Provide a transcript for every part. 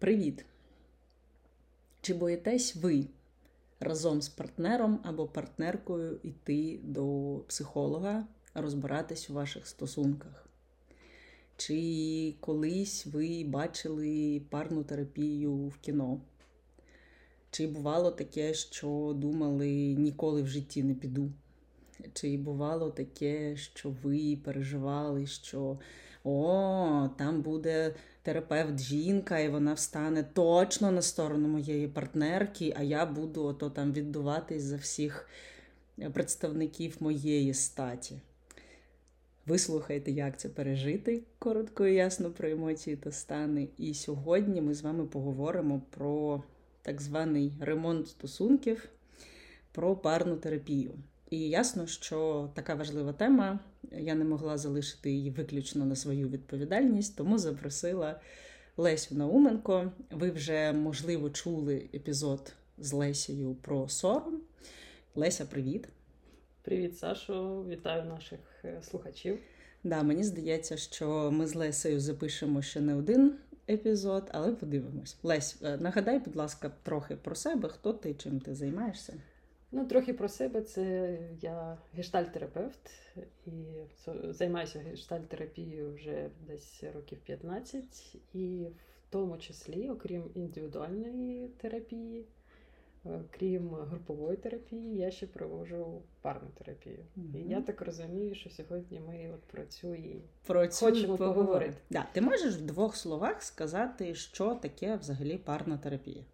Привіт! Чи боїтесь ви разом з партнером або партнеркою йти до психолога, розбиратись у ваших стосунках? Чи колись ви бачили парну терапію в кіно? Чи бувало таке, що думали ніколи в житті не піду? Чи бувало таке, що ви переживали, що о, там буде терапевт жінка, і вона встане точно на сторону моєї партнерки, а я буду ото там віддуватись за всіх представників моєї статі. Ви слухаєте, як це пережити коротко і ясно про емоції та стани. І сьогодні ми з вами поговоримо про так званий ремонт стосунків, про парну терапію. І ясно, що така важлива тема, я не могла залишити її виключно на свою відповідальність, тому запросила Лесю Науменко. Ви вже, можливо, чули епізод з Лесією про сором. Леся, привіт. Привіт, Сашо, вітаю наших е, слухачів. Да, Мені здається, що ми з Лесею запишемо ще не один епізод, але подивимось. Лесь, е, нагадай, будь ласка, трохи про себе, хто ти, чим ти займаєшся? Ну, трохи про себе. Це я гештальтерапевт і займаюся гештальтерапією вже десь років 15, і в тому числі, окрім індивідуальної терапії, е, крім групової терапії, я ще проводжу парну терапію. Mm-hmm. І я так розумію, що сьогодні ми от про цю і про цю хочемо поговорити. поговорити. Да. Ти можеш в двох словах сказати, що таке взагалі парна терапія?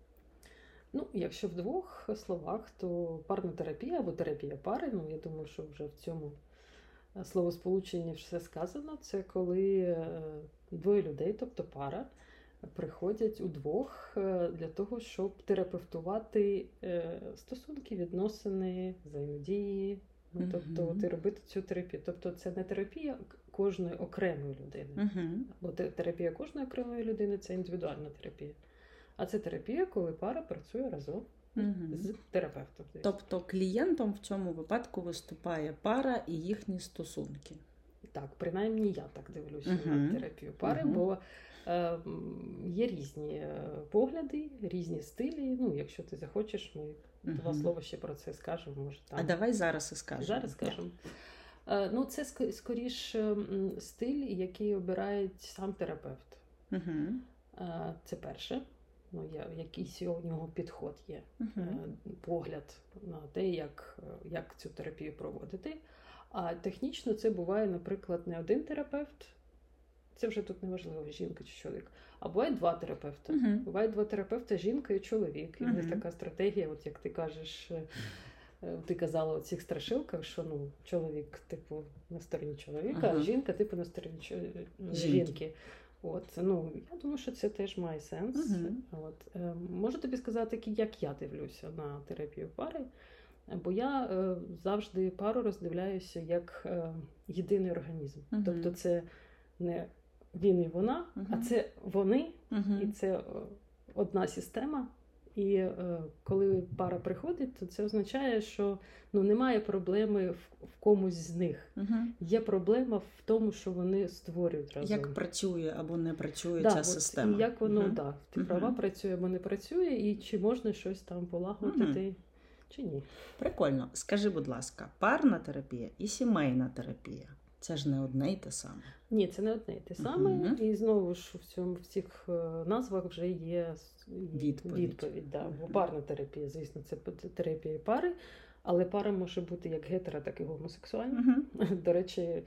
Ну, якщо в двох словах, то парна терапія або терапія пари, ну я думаю, що вже в цьому е, словосполученні все сказано. Це коли е, двоє людей, тобто пара, приходять удвох е, для того, щоб терапевтувати стосунки, відносини, взаємодії. Ну, тобто, mm-hmm. ти робити цю терапію. Тобто, це не терапія кожної окремої людини. Mm-hmm. Бо терапія кожної окремої людини це індивідуальна терапія. А це терапія, коли пара працює разом угу. з терапевтом. Тобто клієнтом в цьому випадку виступає пара і їхні стосунки. Так, принаймні я так дивлюся угу. на терапію пари, угу. бо е, є різні е, погляди, різні стилі. Ну, якщо ти захочеш, ми два слова ще про це скажемо. Може, там. А давай зараз і скажемо. Зараз скажемо. Е, ну, це скоріш стиль, який обирає сам терапевт. Угу. Це перше ну, якийсь у нього підход є, uh-huh. погляд на те, як, як цю терапію проводити. А технічно це буває, наприклад, не один терапевт. Це вже тут неважливо, жінка чи чоловік. А буває два терапевти. Uh-huh. Буває два терапевта, жінка і чоловік. І в них така стратегія, от як ти кажеш, е, ти казала у цих страшилках, що ну, чоловік, типу, на стороні чоловіка, uh-huh. а жінка, типу, на стороні жінки. От, ну, Я думаю, що це теж має сенс. Uh-huh. От, е, Можу тобі сказати, як я дивлюся на терапію пари, бо я е, завжди пару роздивляюся як е, єдиний організм. Uh-huh. Тобто це не він і вона, uh-huh. а це вони, і це одна система. І е, коли пара приходить, то це означає, що ну немає проблеми в, в комусь з них. Угу. Є проблема в тому, що вони створюють разом. Як працює або не працює да, ця от, система. І як воно угу. да, ти угу. права працює або не працює, і чи можна щось там полагодити, чи ні. Прикольно. Скажи, будь ласка, парна терапія і сімейна терапія. Це ж не одне й те саме. Ні, це не одне й те саме. Uh-huh. І знову ж в цьому в цих е, назвах вже є відповідь. відповідь да. Бо парна терапія, звісно, це терапія пари, але пара може бути як гетера, так і гомосексуальна. Uh-huh. До речі,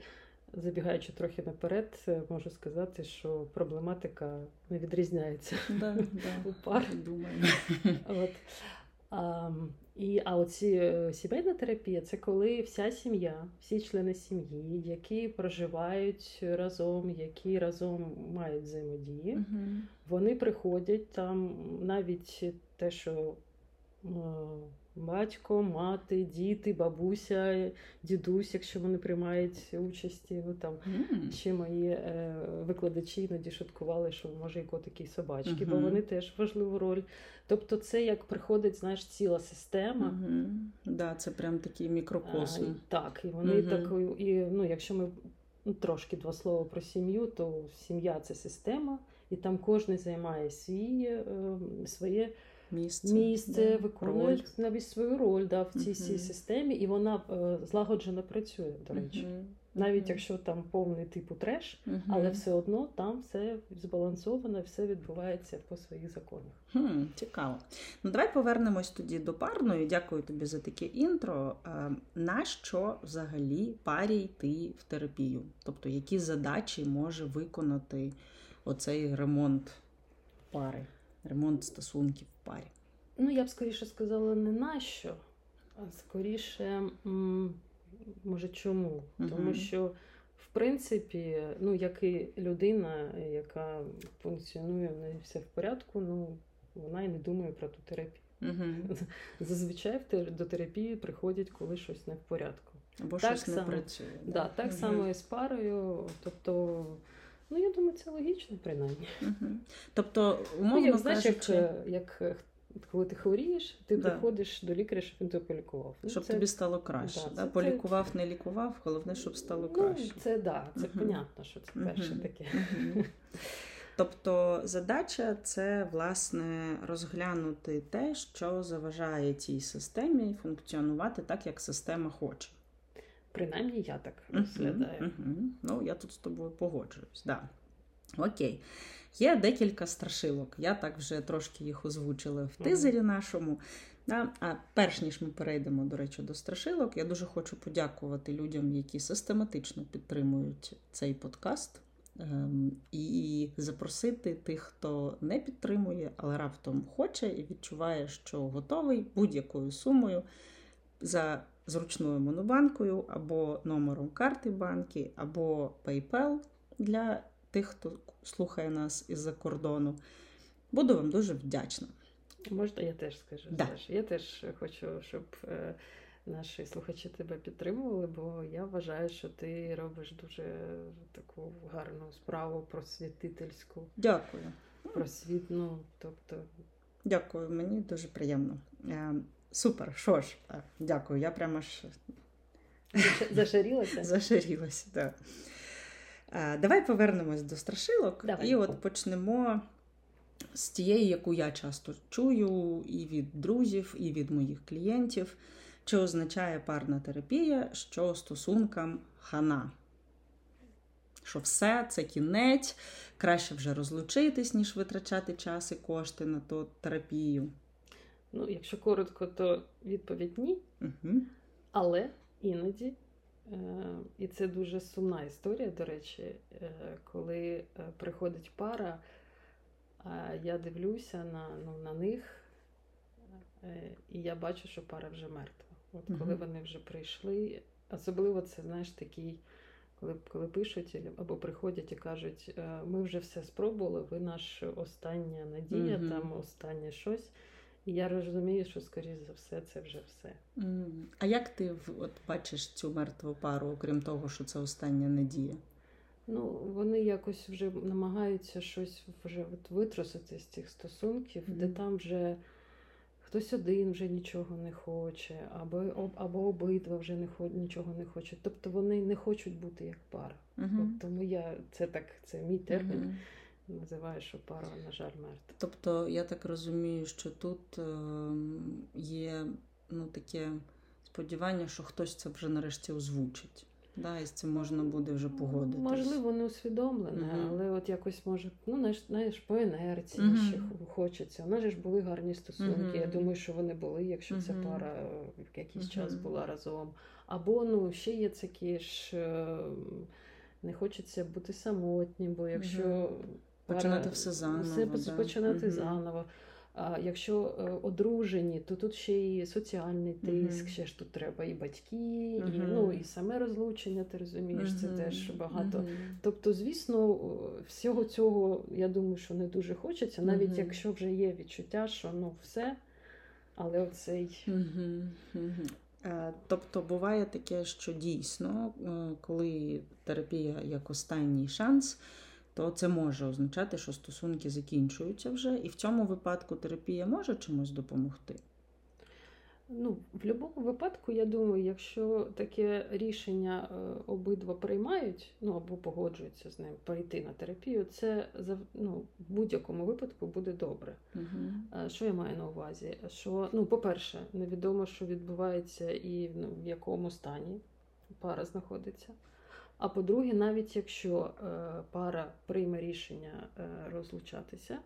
забігаючи трохи наперед, е, можу сказати, що проблематика не відрізняється да, да. у пар. Думаю. От. І, а оці е, сімейна терапія це коли вся сім'я, всі члени сім'ї, які проживають разом, які разом мають взаємодії, угу. вони приходять там навіть те, що батько, мати, діти, бабуся, дідусь, якщо вони приймають участі. Ну, там mm. Ще мої е, викладачі іноді шуткували, що може і котики, і собачки, uh-huh. бо вони теж важливу роль. Тобто, це як приходить знаєш, ціла система. Uh-huh. Да, Це прям такий мікрокосм. А, так, і вони uh-huh. так, і ну, якщо ми ну, трошки два слова про сім'ю, то сім'я це система. і там кожен займає свій, е, своє місце, місце да, виконує роль. навіть свою роль да, в цій uh-huh. системі, і вона е, злагоджено працює, до речі. Uh-huh. Навіть uh-huh. якщо там повний типу треш, але все одно там все збалансовано, все відбувається по своїх законах. Хм, Цікаво. Ну давай повернемось тоді до парної. Дякую тобі за таке інтро. Е, на що взагалі парі йти в терапію? Тобто, які задачі може виконати оцей ремонт пари? Ремонт стосунків в парі? Ну, я б скоріше сказала, не на що, а скоріше, може, чому? Угу. Тому що, в принципі, ну, як і людина, яка функціонує не все в порядку, ну, вона і не думає про ту терапію. Угу. Зазвичай до терапії приходять, коли щось не в порядку. Або так щось само, не працює. Да, да Так угу. само і з парою. Тобто Ну, я думаю, це логічно, принаймні. Угу. Тобто, умовно ну, як, знаєш, кажучи... як, як е, коли ти хворієш, ти да. приходиш до лікаря, щоб він тебе полікував. Ну, щоб це... тобі стало краще. Да, да? Це... Полікував, не лікував, головне, щоб стало ну, краще. Ну, Це да, це угу. понятно, що це перше угу. таке. Тобто задача це власне розглянути те, що заважає цій системі функціонувати так, як система хоче. Принаймні я так розглядаю. Uh-huh, uh-huh. Ну, я тут з тобою погоджуюсь. Да. Окей. Є декілька страшилок. Я так вже трошки їх озвучила в тизері нашому. Да? А перш ніж ми перейдемо, до речі, до страшилок, я дуже хочу подякувати людям, які систематично підтримують цей подкаст. Ем, і запросити тих, хто не підтримує, але раптом хоче і відчуває, що готовий будь-якою сумою за зручною монобанкою, або номером карти банки, або PayPal для тих, хто слухає нас із-за кордону. Буду вам дуже вдячна. Можна, я теж скажу. Да. Я теж хочу, щоб е, наші слухачі тебе підтримували, бо я вважаю, що ти робиш дуже таку гарну справу просвітительську. Дякую. Просвітну, тобто. Дякую, мені дуже приємно. Е, Супер, що ж, дякую. Я прямо ж зашарілася. Зашарілася, так. Давай повернемось до страшилок Давай. і от почнемо з тієї, яку я часто чую і від друзів, і від моїх клієнтів, що означає парна терапія, що стосункам хана. Що все, це кінець, краще вже розлучитись, ніж витрачати час і кошти на ту терапію. Ну, якщо коротко, то відповідь ні. Угу. Але іноді, е, і це дуже сумна історія, до речі, е, коли е, приходить пара, я дивлюся на ну, на них, і я бачу, що пара вже мертва. От коли угу. вони вже прийшли, особливо це, знаєш, такий. Коли коли пишуть або приходять і кажуть, ми вже все спробували, ви наш остання надія, mm там останнє щось. І я розумію, що, скоріш за все, це вже все. А як ти от, бачиш цю мертву пару, окрім того, що це остання надія? Ну, вони якось вже намагаються щось вже от витрусити з цих стосунків, mm. де там вже хтось один вже нічого не хоче, або або обидва вже не хо, нічого не хочуть. Тобто вони не хочуть бути як пара. Mm-hmm. От Тому я це так, це мій термін. Mm-hmm називає, що пара, на жаль, мертва. Тобто, я так розумію, що тут е, є ну, таке сподівання, що хтось це вже нарешті озвучить. Да, І з цим можна буде вже погодитись. Можливо, не усвідомлене, uh-huh. але от якось може, ну, знаєш, по інерції uh-huh. ще хочеться. У нас ж були гарні стосунки. Uh-huh. Я думаю, що вони були, якщо ця пара в якийсь час була разом. Або ну, ще є такі ж е, не хочеться бути самотнім, бо якщо Починати все заново. Все да. починати угу. заново. А якщо е, одружені, то тут ще і соціальний тиск, uh ще ж тут треба і батьки, uh і ну і саме розлучення, ти розумієш, це теж багато. Тобто, звісно, всього цього я думаю, що не дуже хочеться, навіть якщо вже є відчуття, що ну все, але оцей. Е, тобто буває таке, що дійсно, е, коли терапія як останній шанс то це може означати, що стосунки закінчуються вже, і в цьому випадку терапія може чомусь допомогти. Ну, в будь-якому випадку, я думаю, якщо таке рішення е, обидва приймають, ну або погоджуються з ним перейти на терапію, це ну, в будь-якому випадку буде добре. Угу. Що я маю на увазі? Що, ну, по-перше, невідомо, що відбувається і ну, в якому стані пара знаходиться. А по-друге, навіть якщо е, пара прийме рішення е, розлучатися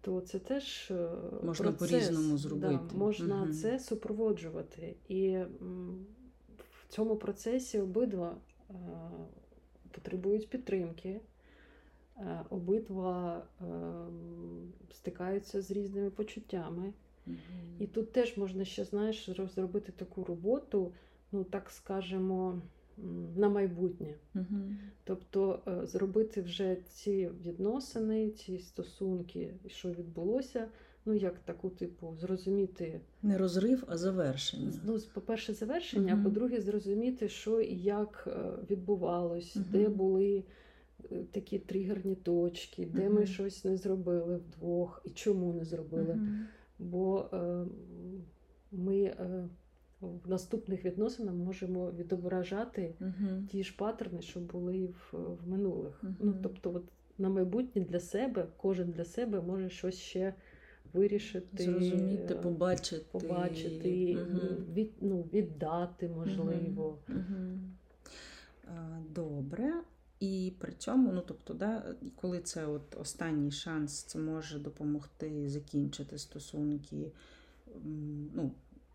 то це теж е, можна по-різному зробити. Да, можна угу. це супроводжувати. І в цьому процесі обидва потребують підтримки, обидва стикаються з різними почуттями. Угу. І тут теж можна ще, знаєш, зробити таку роботу, ну так скажемо на майбутнє. Угу. Тобто е, зробити вже ці відносини, ці стосунки, що відбулося. Ну, як таку, типу, зрозуміти. Не розрив, а завершення. Ну, по-перше, завершення, uh а по-друге, зрозуміти, що і як е, відбувалось, uh де були е, такі тригерні точки, де uh ми щось не зробили вдвох і чому не зробили. Бо е, ми. Е, в наступних відносинах можемо відображати uh-huh. ті ж паттерни, що були в, в минулих. Uh-huh. Ну тобто, от на майбутнє для себе, кожен для себе може щось ще вирішити, зрозуміти, побачити, побачити, uh-huh. від, ну, віддати можливо. Добре. І при цьому, ну тобто, да, коли це от останній шанс, це може допомогти закінчити стосунки. ну,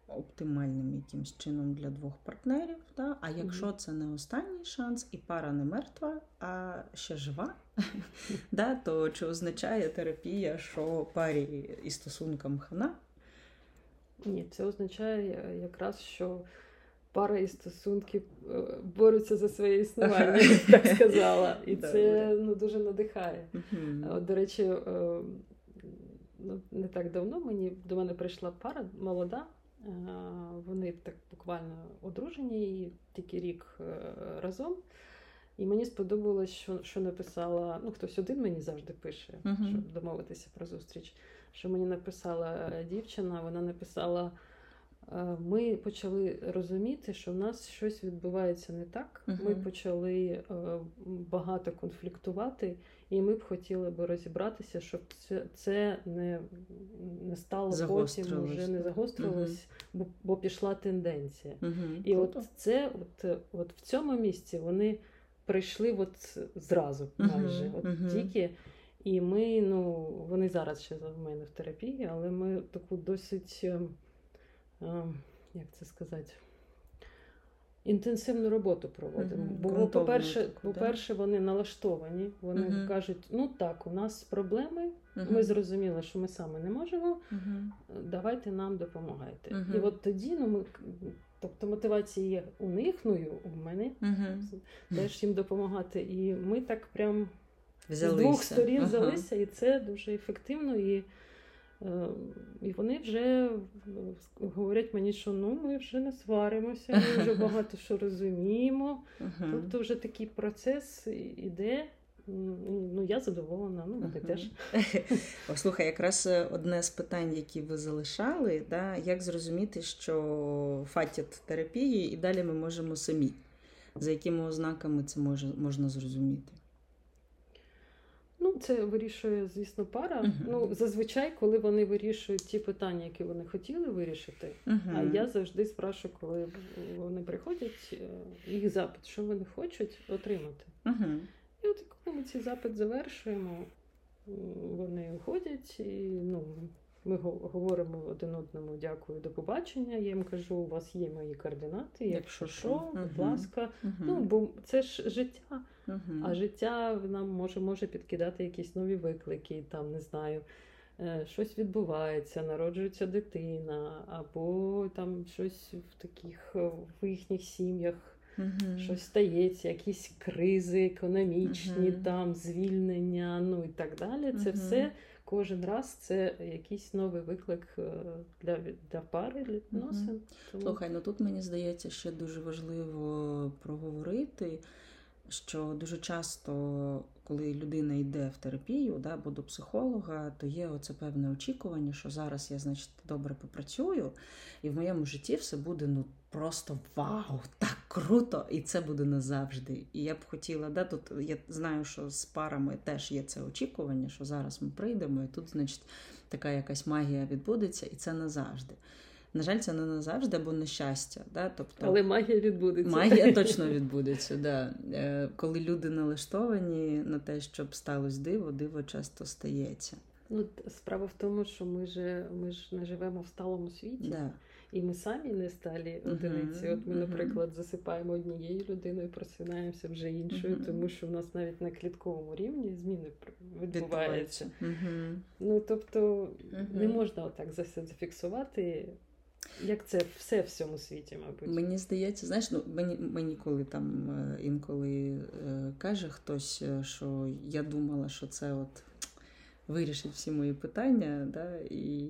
оптимальним якимсь чином для двох партнерів. Да? А якщо mm-hmm. це не останній шанс, і пара не мертва, а ще жива, да? то чи означає терапія, що парі і стосункам хана? Ні, це означає е, якраз, що пара і стосунки е, борються за своє існування, так сказала. І це ну, дуже надихає. От, До речі, е, ну, не так давно мені до мене прийшла пара молода. Е, вони так буквально одружені і тільки рік е, разом. І мені сподобалось, що що написала. Ну, хтось один мені завжди пише, uh-huh. щоб домовитися про зустріч. Що мені написала е, дівчина, вона написала: ми почали розуміти, що в нас щось відбувається не так. Uh-huh. Ми почали багато конфліктувати, і ми б хотіли би розібратися, щоб це це не не стало потім, вже не загострилось, угу. бо бо пішла тенденція. Угу. І от це, от, от в цьому місці вони прийшли от зразу майже. От тільки. І ми, ну, вони зараз ще в мене в терапії, але ми таку досить, ем, як це сказати, інтенсивну роботу проводимо. Бо, по-перше, таку, по-перше, вони налаштовані. Вони кажуть, ну так, у нас проблеми, ми зрозуміли, що ми саме не можемо. Давайте нам допомагайте. І от тоді ну, ми. Тобто мотивація є у них, ну і у мене теж їм допомагати. І ми так прям взялися. з двох сторін взялися, і це дуже ефективно. І і вони вже говорять мені, що ну ми вже не сваримося, ми вже багато що розуміємо. Uh-huh. Тобто вже такий процес іде. Ну, я задоволена, ну uh-huh. теж. Слухай, якраз е, одне з питань, які ви залишали, да, як зрозуміти, що фатять терапії, і далі ми можемо самі. За якими ознаками це може, можна зрозуміти? Це вирішує, звісно, пара. Uh-huh. Ну, зазвичай, коли вони вирішують ті питання, які вони хотіли вирішити. Uh-huh. А я завжди спрашую, коли вони приходять, е, їх запит, що вони хочуть отримати. Uh-huh. І от коли ми цей запит завершуємо, вони уходять і ну. Ми говоримо один одному дякую, до побачення. Я їм кажу, у вас є мої координати, якщо що, будь ласка. Ну, бо це ж життя. А життя нам може може підкидати якісь нові виклики, там не знаю. Е, щось відбувається, народжується дитина, або там щось в таких е, в їхніх сім'ях uh-huh. щось стається, якісь кризи економічні, uh-huh. там звільнення, ну і так далі. Це uh-huh. все кожен раз це якийсь новий виклик е, для для пари, для відносин. Тому... Слухай, ну тут мені здається, ще дуже важливо проговорити. Що дуже часто, коли людина йде в терапію да, або до психолога, то є оце певне очікування, що зараз я, значить, добре попрацюю, і в моєму житті все буде ну просто вау, так круто! І це буде назавжди. І я б хотіла, да, тут я знаю, що з парами теж є це очікування, що зараз ми прийдемо, і тут, значить, така якась магія відбудеться, і це назавжди. На жаль, це не назавжди, або нещастя. Да? Тобто, Але магія відбудеться. Магія точно відбудеться. Да. Е, коли люди налаштовані на те, щоб сталося диво, диво часто стається. Ну, Справа в тому, що ми ж ми ж не живемо в сталому світі. Да. І ми самі не сталі одиниці. Uh-huh, От ми, наприклад, засипаємо однією людиною, просинаємося вже іншою, uh-huh. тому що в нас навіть на клітковому рівні зміни відбуваються. Ну тобто не можна отак зафіксувати як це все в цьому світі, мабуть. Мені здається, знаєш, ну мені мені коли там е, інколи е, каже хтось, е, що я думала, що це от вирішить всі мої питання. Да? І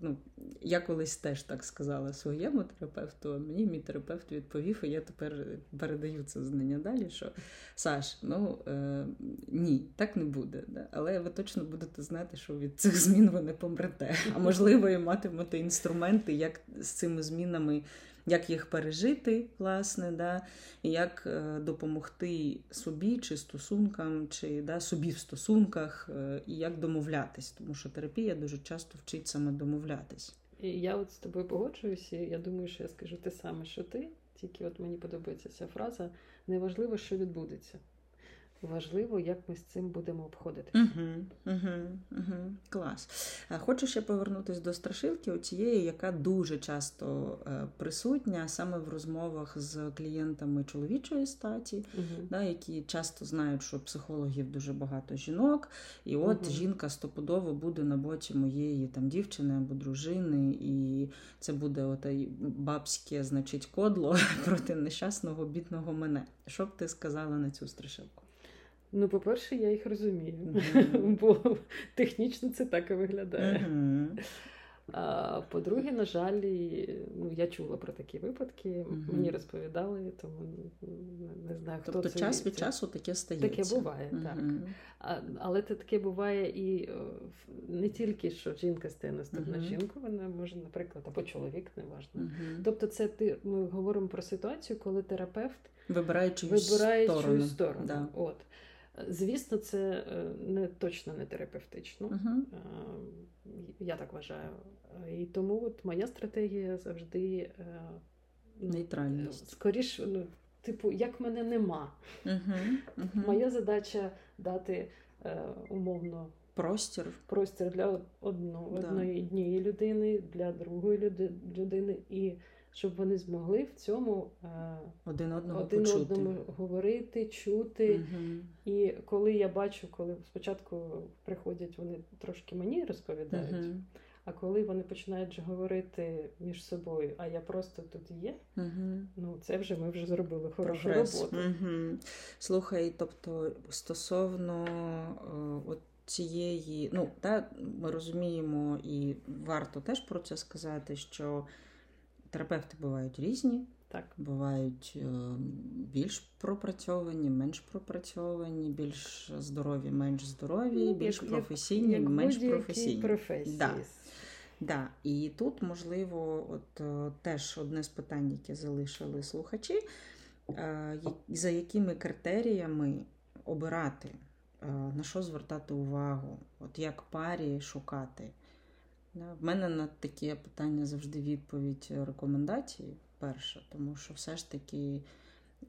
ну, я колись теж так сказала своєму терапевту, а мені мій терапевт відповів, і я тепер передаю це знання далі. Що Саш, ну е, ні, так не буде. Да? Але ви точно будете знати, що від цих змін ви не помрете. А можливо, і матимете інструменти, як з цими змінами як їх пережити, власне, да, як е, допомогти собі чи стосункам, чи да, собі в стосунках, е, і як домовлятись, тому що терапія дуже часто вчить саме домовлятись. І я от з тобою погоджуюся, я думаю, що я скажу те саме, що ти, тільки от мені подобається ця фраза: неважливо, що відбудеться важливо, як ми з цим будемо обходити. Угу, угу, угу. Клас. Хочу ще повернутися до страшилки, цієї, яка дуже часто е, присутня саме в розмовах з клієнтами чоловічої статі, угу. да, які часто знають, що психологів дуже багато жінок, і от угу. жінка стопудово буде на боці моєї там дівчини або дружини, і це буде отай бабське, значить, кодло проти нещасного бідного мене. Що б ти сказала на цю страшилку? Ну, по-перше, я їх розумію, mm-hmm. бо технічно це так і виглядає. Mm-hmm. А по-друге, на жаль, ну, я чула про такі випадки, mm-hmm. мені розповідали, тому не знаю, хто тобто це. час від часу таке стається. Таке буває, так. А, Але це таке буває і не тільки, що жінка стає наступна жінку, вона може, наприклад, або чоловік, неважно. Тобто, це ти ми говоримо про ситуацію, коли терапевт вибирає чиюсь вибирає сторону. сторону. Да. От. Звісно, це е, не точно не терапевтично. Uh-huh. Я так вважаю. І тому от моя стратегія завжди е, ну, нейтральність. Скоріше, ну, типу, як мене нема. Uh-huh. Uh-huh. Моя задача дати умовно простір простір для одно, да. однієї людини, для другої людини. і щоб вони змогли в цьому е, один одного один почути. одному говорити, чути. Угу. І коли я бачу, коли спочатку приходять, вони трошки мені розповідають. Угу. А коли вони починають говорити між собою, а я просто тут є, uh ну це вже ми вже зробили хорошу Прогрес. роботу. uh Слухай, тобто стосовно о, от цієї, ну та ми розуміємо, і варто теж про це сказати, що терапевти бувають різні. Так. Бувають е, більш пропрацьовані, менш пропрацьовані, більш здорові, менш здорові, ну, більш як, професійні, як менш професійні. професії. Да. Да. І тут, можливо, от е, теж одне з питань, яке залишили слухачі, е, за якими критеріями обирати, на що звертати увагу, от як парі шукати. В мене на таке питання завжди відповідь е, рекомендації перша, тому що все ж таки,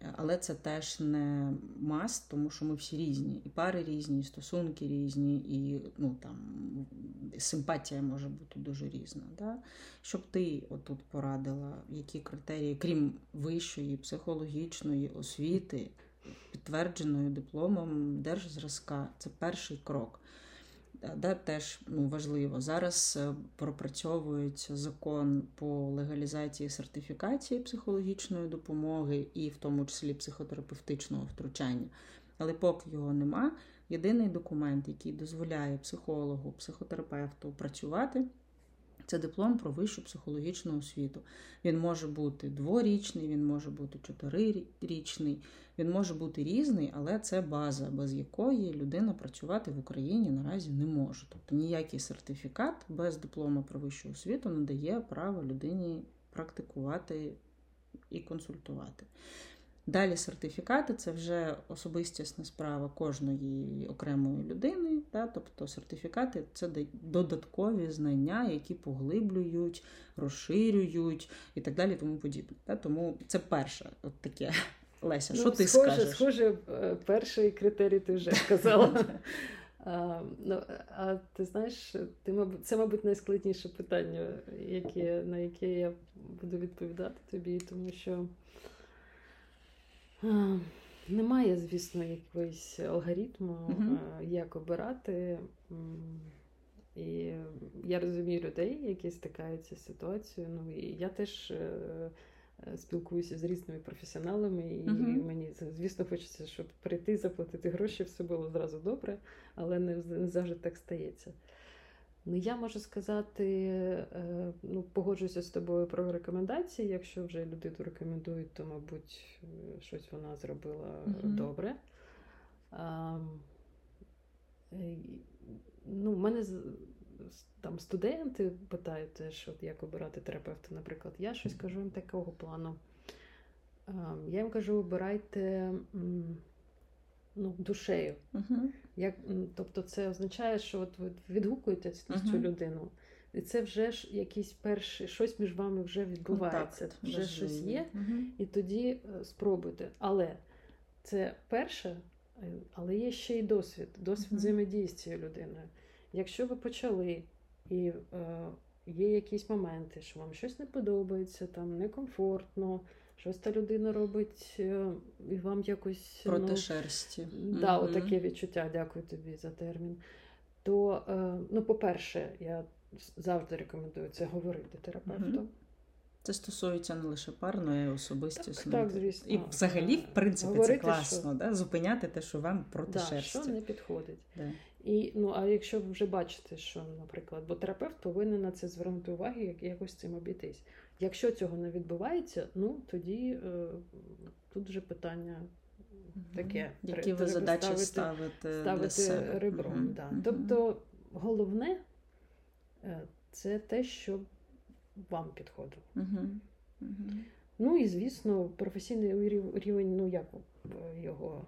е, але це теж не маст, тому що ми всі різні. І пари різні, і стосунки різні, і ну, там, симпатія може бути дуже різна. Да? Щоб ти отут порадила, які критерії, крім вищої психологічної освіти, підтвердженої дипломом держзразка, це перший крок да, теж ну, важливо. Зараз пропрацьовують пропрацьовується закон по легалізації сертифікації психологічної допомоги і в тому числі психотерапевтичного втручання. Але поки його нема, єдиний документ, який дозволяє психологу, психотерапевту працювати, Це диплом про вищу психологічну освіту. Він може бути дворічний, він може бути чотирирічний, він може бути різний, але це база, без якої людина працювати в Україні наразі не може. Тобто ніякий сертифікат без диплому про вищу освіту не дає права людині практикувати і консультувати. Далі сертифікати це вже особистісна справа кожної окремої людини. Да? Тобто сертифікати це додаткові знання, які поглиблюють, розширюють і так далі. Тому подібне. Да? Тому це перше от таке. Леся, що ну, ти схоже, скажеш? Схоже, е, перший критерій ти вже сказала. А, ну, а ти знаєш, ти, мабуть, це, мабуть, найскладніше питання, яке, на яке я буду відповідати тобі, тому що немає, звісно, якогось алгоритму, uh як обирати. І я розумію людей, які стикаються з ситуацією. Ну і я теж е, Е, спілкуюся з різними професіоналами, і uh-huh. мені звісно хочеться, щоб прийти, заплатити гроші, все було зразу добре, але не завжди так стається. Ну, Я можу сказати, е, ну, погоджуюся з тобою про рекомендації. Якщо вже людину рекомендують, то, мабуть, е, щось вона зробила uh-huh. добре. А, ну, в мене там студенти питають теж, от як обирати терапевта, наприклад, я щось кажу їм такого плану. Я їм кажу, обирайте ну, душею. Uh-huh. Як, Тобто, це означає, що от ви відгукуєтесь на uh-huh. цю людину, і це вже ж якийсь перший щось між вами вже відбувається, Контакт, вже важливо. щось є, uh-huh. і тоді е, спробуйте. Але це перше, е, але є ще й досвід, досвід взаємодії з цією людиною. Якщо ви почали і е, є якісь моменти, що вам щось не подобається, там некомфортно, щось та людина робить, е, і вам якось проти ну, шерсті. Да, mm отаке відчуття, дякую тобі за термін. То, е, ну, по-перше, я завжди рекомендую це говорити терапевту. Mm-hmm. Це стосується не лише парної, особистісно. Так, так, звісно. І взагалі, в принципі, Говорити, це класно, що... да? зупиняти те, що вам проти да, шерсті. Що не підходить. Да. І, ну, А якщо ви вже бачите, що, наприклад, бо терапевт повинен на це звернути увагу, як якось цим обійтись. Якщо цього не відбувається, ну тоді е, тут вже питання таке. Які ви задачі ставити, ставите, ставити для себе. ребром. Угу. Да. Угу. Тобто головне е, це те, що вам підходило. Угу. Ну і звісно, професійний рівень, ну як його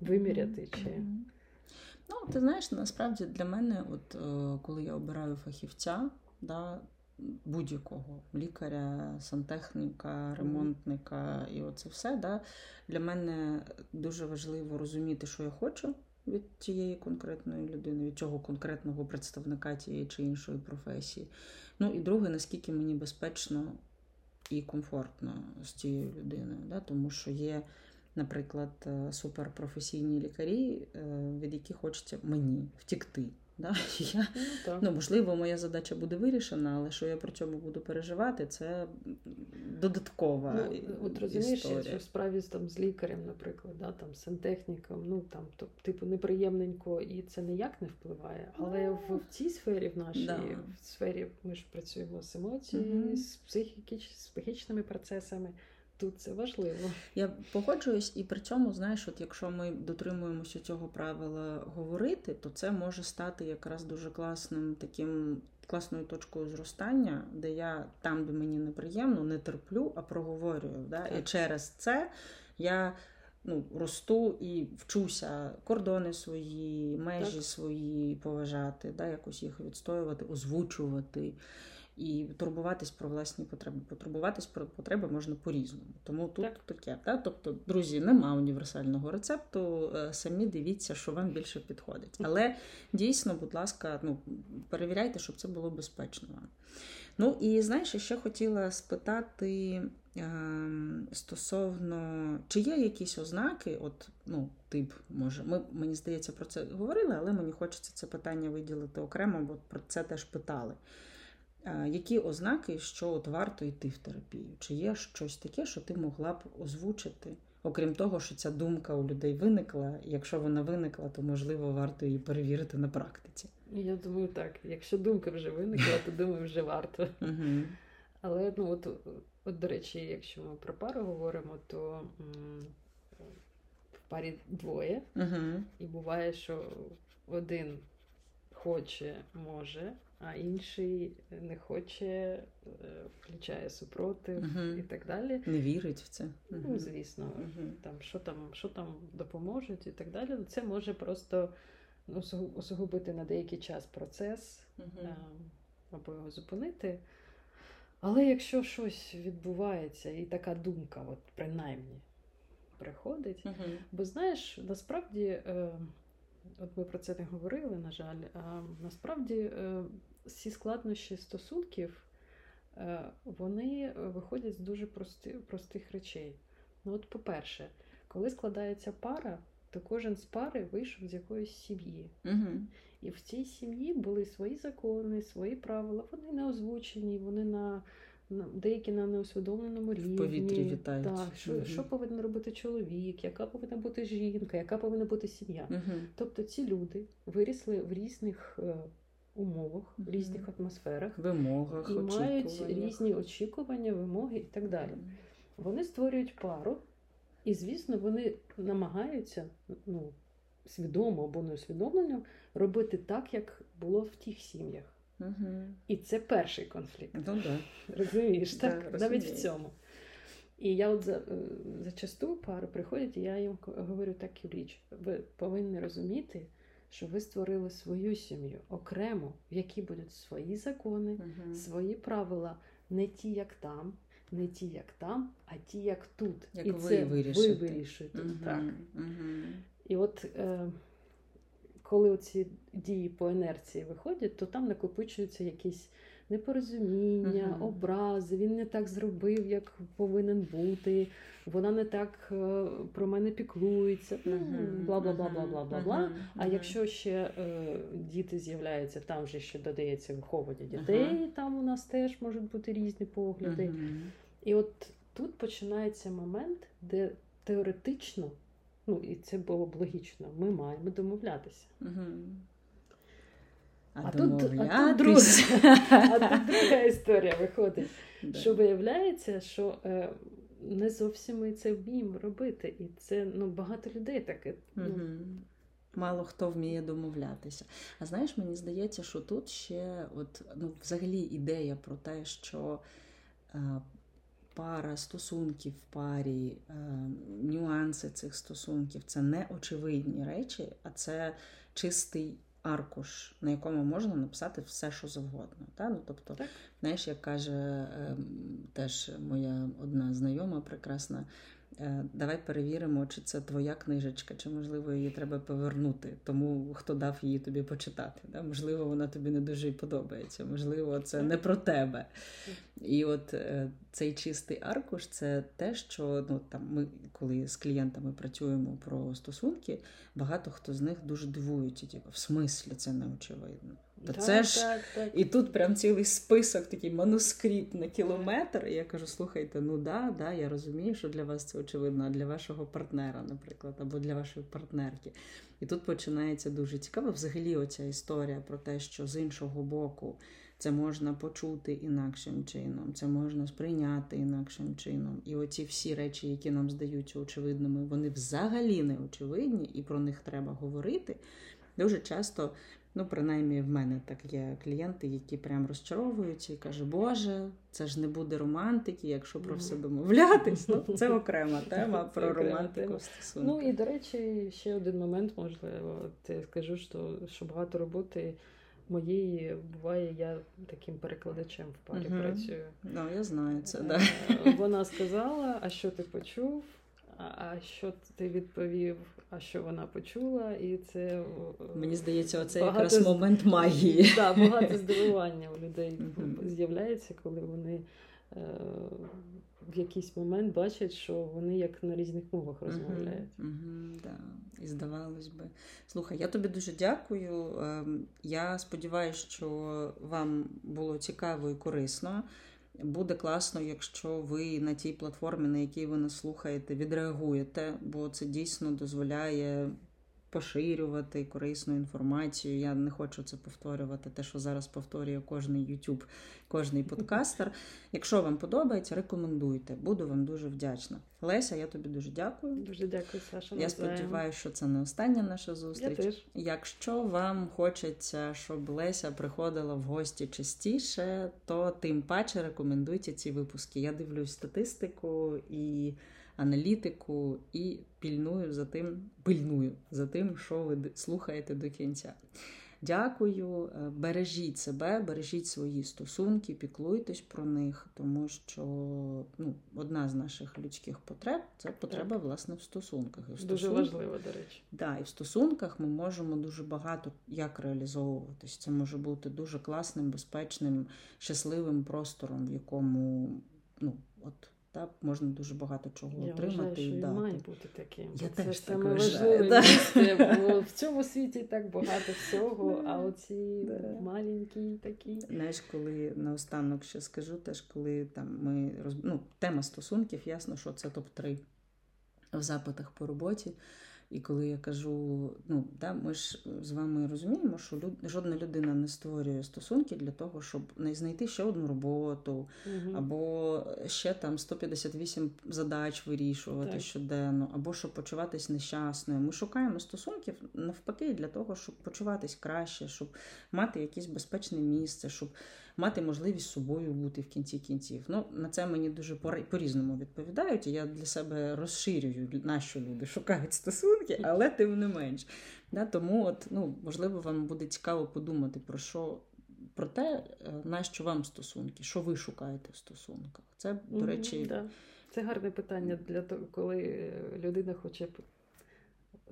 виміряти. чи... Ну, ти знаєш, насправді для мене, от е, коли я обираю фахівця, да, будь-якого лікаря, сантехніка, ремонтника і оце все, да, для мене дуже важливо розуміти, що я хочу від цієї конкретної людини, від цього конкретного представника тієї чи іншої професії. Ну і друге, наскільки мені безпечно і комфортно з цією людиною, да, тому що є наприклад, е, суперпрофесійні лікарі, е, від яких хочеться мені втікти. Да? Я, ну, ну, Можливо, моя задача буде вирішена, але що я при цьому буду переживати, це додаткова. Ну, От розумієш, що в справі там, з лікарем, наприклад, да, там, сантехніком, ну там, то, типу, неприємненько, і це ніяк не впливає. Але ну, в, в цій сфері, в нашій да. в сфері, ми ж працюємо з емоціями, угу. з психіки, з психічними процесами тут це важливо. Я погоджуюсь, і при цьому, знаєш, от якщо ми дотримуємося цього правила говорити, то це може стати якраз дуже класним таким. Класною точкою зростання, де я там, де мені неприємно, не терплю, а проговорюю. Да? І через це я ну, росту і вчуся кордони свої, межі так. свої поважати, да? якось їх відстоювати, озвучувати і турбуватись про власні потреби. Потурбуватись про потреби можна по-різному. Тому тут так. таке. Та? Тобто, друзі, нема універсального рецепту. Е, самі дивіться, що вам більше підходить. Але дійсно, будь ласка, ну, перевіряйте, щоб це було безпечно вам. Ну і знаєш, я ще хотіла спитати е, стосовно, чи є якісь ознаки, от, ну, тип, може, ми, мені здається, про це говорили, але мені хочеться це питання виділити окремо, бо про це теж питали. Які ознаки, що от варто йти в терапію? Чи є щось таке, що ти могла б озвучити? Окрім того, що ця думка у людей виникла, якщо вона виникла, то можливо варто її перевірити на практиці. Я думаю, так. Якщо думка вже виникла, то думаю, вже варто. Але ну от, от, до речі, якщо ми про пару говоримо, то м- в парі двоє, і буває, що один хоче, може, а інший не хоче, е, включає супротив uh-huh. і так далі. Не вірить в це. Uh-huh. Ну, звісно, uh-huh. там що там що там допоможуть і так далі. Це може просто усугубити на деякий час процес е, або його зупинити. Але якщо щось відбувається, і така думка, от принаймні, приходить, бо знаєш, насправді. Е, от ми про це не говорили, на жаль. А насправді е, всі складнощі стосунків е, вони виходять з дуже прости, простих речей. Ну, от, по-перше, коли складається пара, то кожен з пари вийшов з якоїсь сім'ї. Угу. І в цій сім'ї були свої закони, свої правила, вони не озвучені, вони на деякі на неусвідомленому рівні. В повітрі вітають. Так, що угу. що повинен робити чоловік, яка повинна бути жінка, яка повинна бути сім'я. Угу. Тобто ці люди вирісли в різних е, умовах, в різних атмосферах, вимогах, і мають різні очікування, вимоги і так далі. Вони створюють пару, і, звісно, вони намагаються ну, свідомо або неусвідомлено робити так, як було в тих сім'ях. Угу. І це перший конфлікт. Ну, да. Розумієш, так? Да, Навіть в цьому. І я от за, е, зачасту пари приходять, і я їм говорю таку річ. Ви повинні розуміти, що ви створили свою сім'ю окремо, в якій будуть свої закони, угу. свої правила, не ті, як там, не ті, як там, а ті, як тут. Як і ви це вирішите. ви вирішуєте. Угу. Так. Угу. І от. Е, коли ці дії по інерції виходять, то там накопичуються якісь непорозуміння, uh-huh. образи. Він не так зробив, як повинен бути. Вона не так е, про мене піклується. Uh-huh. Бла бла бла бла бла бла бла. А якщо ще е, діти з'являються, там вже ще додається виховування дітей. Там у нас теж можуть бути різні погляди. І от тут починається момент, де теоретично. Ну, і це було б логічно. Ми маємо домовлятися. Угу. А, а, тут, а, тут друга, а тут друга історія виходить. Що виявляється, що е, не зовсім ми це вміємо робити. І це ну, багато людей таке. Ну. Мало хто вміє домовлятися. А знаєш, мені здається, що тут ще от, ну, взагалі ідея про те, що е, пара, стосунки в парі, е, нюанси цих стосунків це не очевидні речі, а це чистий аркуш, на якому можна написати все, що завгодно. Та? Ну, тобто, так. знаєш, як каже е, теж моя одна знайома прекрасна. Е, давай перевіримо, чи це твоя книжечка, чи можливо її треба повернути тому, хто дав її тобі почитати. Да? Можливо, вона тобі не дуже подобається, можливо, це не про тебе. І от е, цей чистий аркуш це те, що ну там ми, коли з клієнтами працюємо про стосунки, багато хто з них дуже дивують, типу, в смислі це не очевидно. Та так, це ж так, так. і тут прям цілий список, такий манускрипт на кілометр. І я кажу: слухайте, ну да, да, я розумію, що для вас це очевидно, а для вашого партнера, наприклад, або для вашої партнерки. І тут починається дуже цікаво. Взагалі, оця історія про те, що з іншого боку це можна почути інакшим чином, це можна сприйняти інакшим чином. І оці всі речі, які нам здаються очевидними, вони взагалі не очевидні, і про них треба говорити. Дуже часто Ну, принаймні, в мене так є клієнти, які прям розчаровуються і кажуть, Боже, це ж не буде романтики, якщо про все домовлятись. Ну, Це окрема тема це про романтику. стосунку. Ну і до речі, ще один момент, можливо, я скажу, що, що багато роботи. Моєї буває, я таким перекладачем в парі uh працюю. Ну, я знаю це, да. Е, вона сказала, а що ти почув? а що ти відповів, а що вона почула, і це мені здається, оце багато... якраз момент магії. Так, да, багато здивування у людей з'являється, коли вони е, в якийсь момент бачать, що вони як на різних мовах розмовляють. да. І здавалось би. Слухай, я тобі дуже дякую. Ем, я сподіваюся, що вам було цікаво і корисно. Буде класно, якщо ви на тій платформі, на якій ви нас слухаєте, відреагуєте, бо це дійсно дозволяє поширювати корисну інформацію. Я не хочу це повторювати, те, що зараз повторює кожний YouTube, кожний подкастер. Якщо вам подобається, рекомендуйте. Буду вам дуже вдячна. Леся, я тобі дуже дякую. Дуже дякую, Саша. Я сподіваюся, що це не остання наша зустріч. Я теж. Якщо вам хочеться, щоб Леся приходила в гості частіше, то тим паче рекомендуйте ці випуски. Я дивлюсь статистику і аналітику і пільную за тим, пильную за тим, що ви слухаєте до кінця. Дякую, е, бережіть себе, бережіть свої стосунки, піклуйтесь про них, тому що ну, одна з наших людських потреб це потреба так. власне в стосунках. І в дуже важливо, до речі. Да, і в стосунках ми можемо дуже багато як реалізовуватись. Це може бути дуже класним, безпечним, щасливим простором, в якому ну, от та можна дуже багато чого Я отримати вважаю, і що дати. має бути таким. Я це теж так вважаю, важливе да. місце, бо в цьому світі так багато всього, а оці Да. маленькі такі. Знаєш, коли наостанок ще скажу, теж коли там ми ну, тема стосунків, ясно, що це топ-3 в запитах по роботі. І коли я кажу, ну да, ми ж з вами розуміємо, що люд... жодна людина не створює стосунки для того, щоб не знайти ще одну роботу, Угу. або ще там 158 задач вирішувати Так. щоденно, або щоб почуватись нещасною. Ми шукаємо стосунків навпаки для того, щоб почуватись краще, щоб мати якесь безпечне місце, щоб мати можливість собою бути в кінці кінців. Ну на це мені дуже пори- по-різному відповідають. і Я для себе розширюю на що люди шукають стосунки, але тим не менш. Да, тому, от, ну, можливо, вам буде цікаво подумати про що. Про те, е, на що вам стосунки, що ви шукаєте в стосунках. Це, до речі, да. Це гарне питання для того, коли людина хоче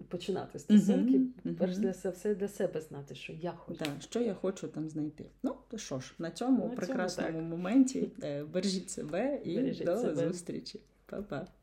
починати стосунки. Мгм, Перш за все для себе знати, що я хочу. Так, що я хочу там знайти. Ну, то що ж, на цьому На прекрасному цьому моменті е, бережіть себе і Бережіть до себе. зустрічі. Па-па.